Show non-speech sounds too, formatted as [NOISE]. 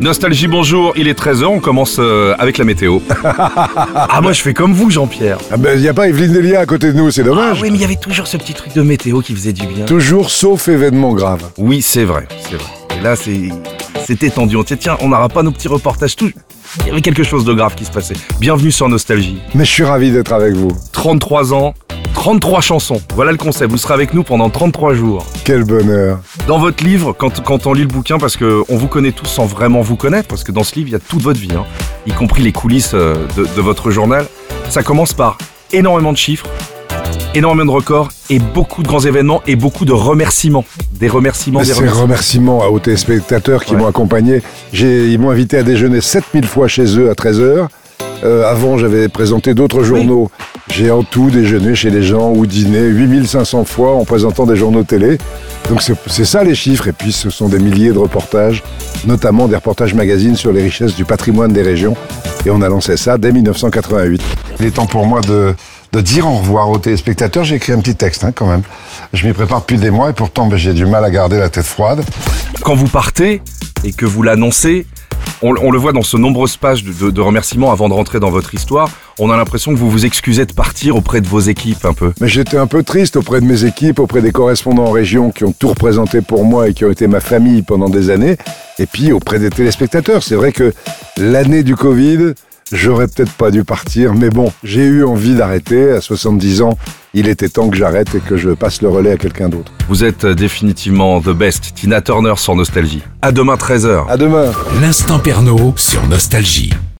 Nostalgie, bonjour, il est 13h, on commence euh, avec la météo. [LAUGHS] ah, moi je fais comme vous, Jean-Pierre. Ah ben, y a pas Evelyne Delia à côté de nous, c'est Ah dommage. oui, mais il y avait toujours ce petit truc de météo qui faisait du bien. Toujours sauf événement grave. Oui, c'est vrai, c'est vrai. Et là, c'est c'était tendu. On dit, tiens, on n'aura pas nos petits reportages tout. Il y avait quelque chose de grave qui se passait. Bienvenue sur Nostalgie. Mais je suis ravi d'être avec vous. 33 ans, 33 chansons. Voilà le concept. Vous serez avec nous pendant 33 jours. Quel bonheur. Dans votre livre, quand, quand on lit le bouquin, parce que on vous connaît tous sans vraiment vous connaître, parce que dans ce livre, il y a toute votre vie, hein, y compris les coulisses euh, de, de votre journal. Ça commence par énormément de chiffres, énormément de records et beaucoup de grands événements et beaucoup de remerciements. Des remerciements, des remerciements. remerciements aux téléspectateurs qui Ouais. m'ont accompagné. Ils m'ont invité à déjeuner 7000 fois chez eux à 13h. avant, j'avais présenté d'autres journaux. J'ai en tout déjeuné chez les gens ou dîné 8500 fois en présentant des journaux télé. Donc c'est ça les chiffres. Et puis ce sont des milliers de reportages, notamment des reportages magazines sur les richesses du patrimoine des régions. Et on a lancé ça dès 1988. Il est temps pour moi de, de dire au revoir aux téléspectateurs. J'ai écrit un petit texte hein, quand même. Je m'y prépare depuis des mois et pourtant ben, j'ai du mal à garder la tête froide. Quand vous partez et que vous l'annoncez, on, le voit dans ce nombreuses pages de, de- de remerciements avant de rentrer dans votre histoire, on a l'impression que vous vous excusez de partir auprès de vos équipes un peu. Mais j'étais un peu triste auprès de mes équipes, auprès des correspondants en région qui ont tout représenté pour moi et qui ont été ma famille pendant des années, et puis auprès des téléspectateurs. C'est vrai que l'année du Covid, j'aurais peut-être pas dû partir, mais bon, j'ai eu envie d'arrêter. À 70 ans, il était temps que j'arrête et que je passe le relais à quelqu'un d'autre. Vous êtes définitivement the best. Tina Turner sur Nostalgie. À demain 13h. À demain L'instant Pernaud sur Nostalgie.